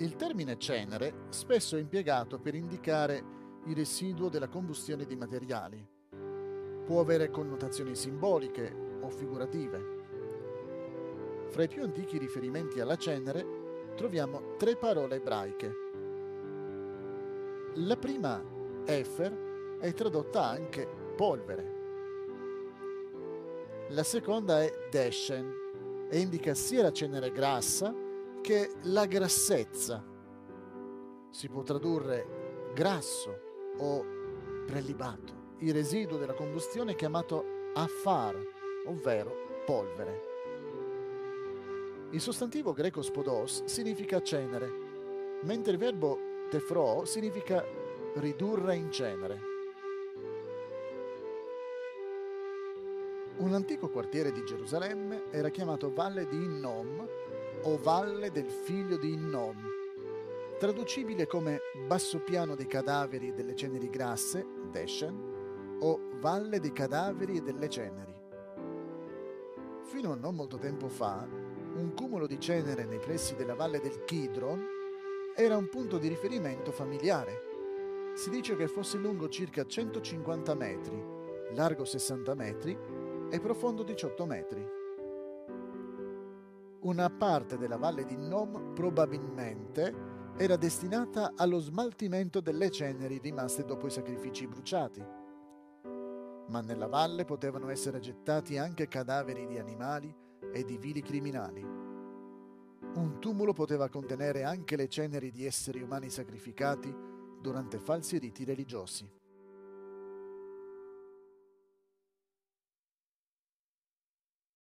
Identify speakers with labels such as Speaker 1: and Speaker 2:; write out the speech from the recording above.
Speaker 1: Il termine cenere spesso è impiegato per indicare il residuo della combustione di materiali. Può avere connotazioni simboliche o figurative. Fra i più antichi riferimenti alla cenere troviamo tre parole ebraiche. La prima, Efer, è tradotta anche polvere. La seconda è Deshen e indica sia la cenere grassa che la grassezza. Si può tradurre grasso o prelibato, il residuo della combustione chiamato affar, ovvero polvere. Il sostantivo greco spodos significa cenere, mentre il verbo tefro significa ridurre in cenere. Un antico quartiere di Gerusalemme era chiamato Valle di Innom o Valle del figlio di Innom, traducibile come basso piano dei cadaveri e delle ceneri grasse, Deshen, o Valle dei cadaveri e delle ceneri. Fino a non molto tempo fa, un cumulo di cenere nei pressi della valle del Kidron era un punto di riferimento familiare. Si dice che fosse lungo circa 150 metri, largo 60 metri e profondo 18 metri. Una parte della valle di Nom probabilmente era destinata allo smaltimento delle ceneri rimaste dopo i sacrifici bruciati. Ma nella valle potevano essere gettati anche cadaveri di animali e di vili criminali. Un tumulo poteva contenere anche le ceneri di esseri umani sacrificati durante falsi riti religiosi.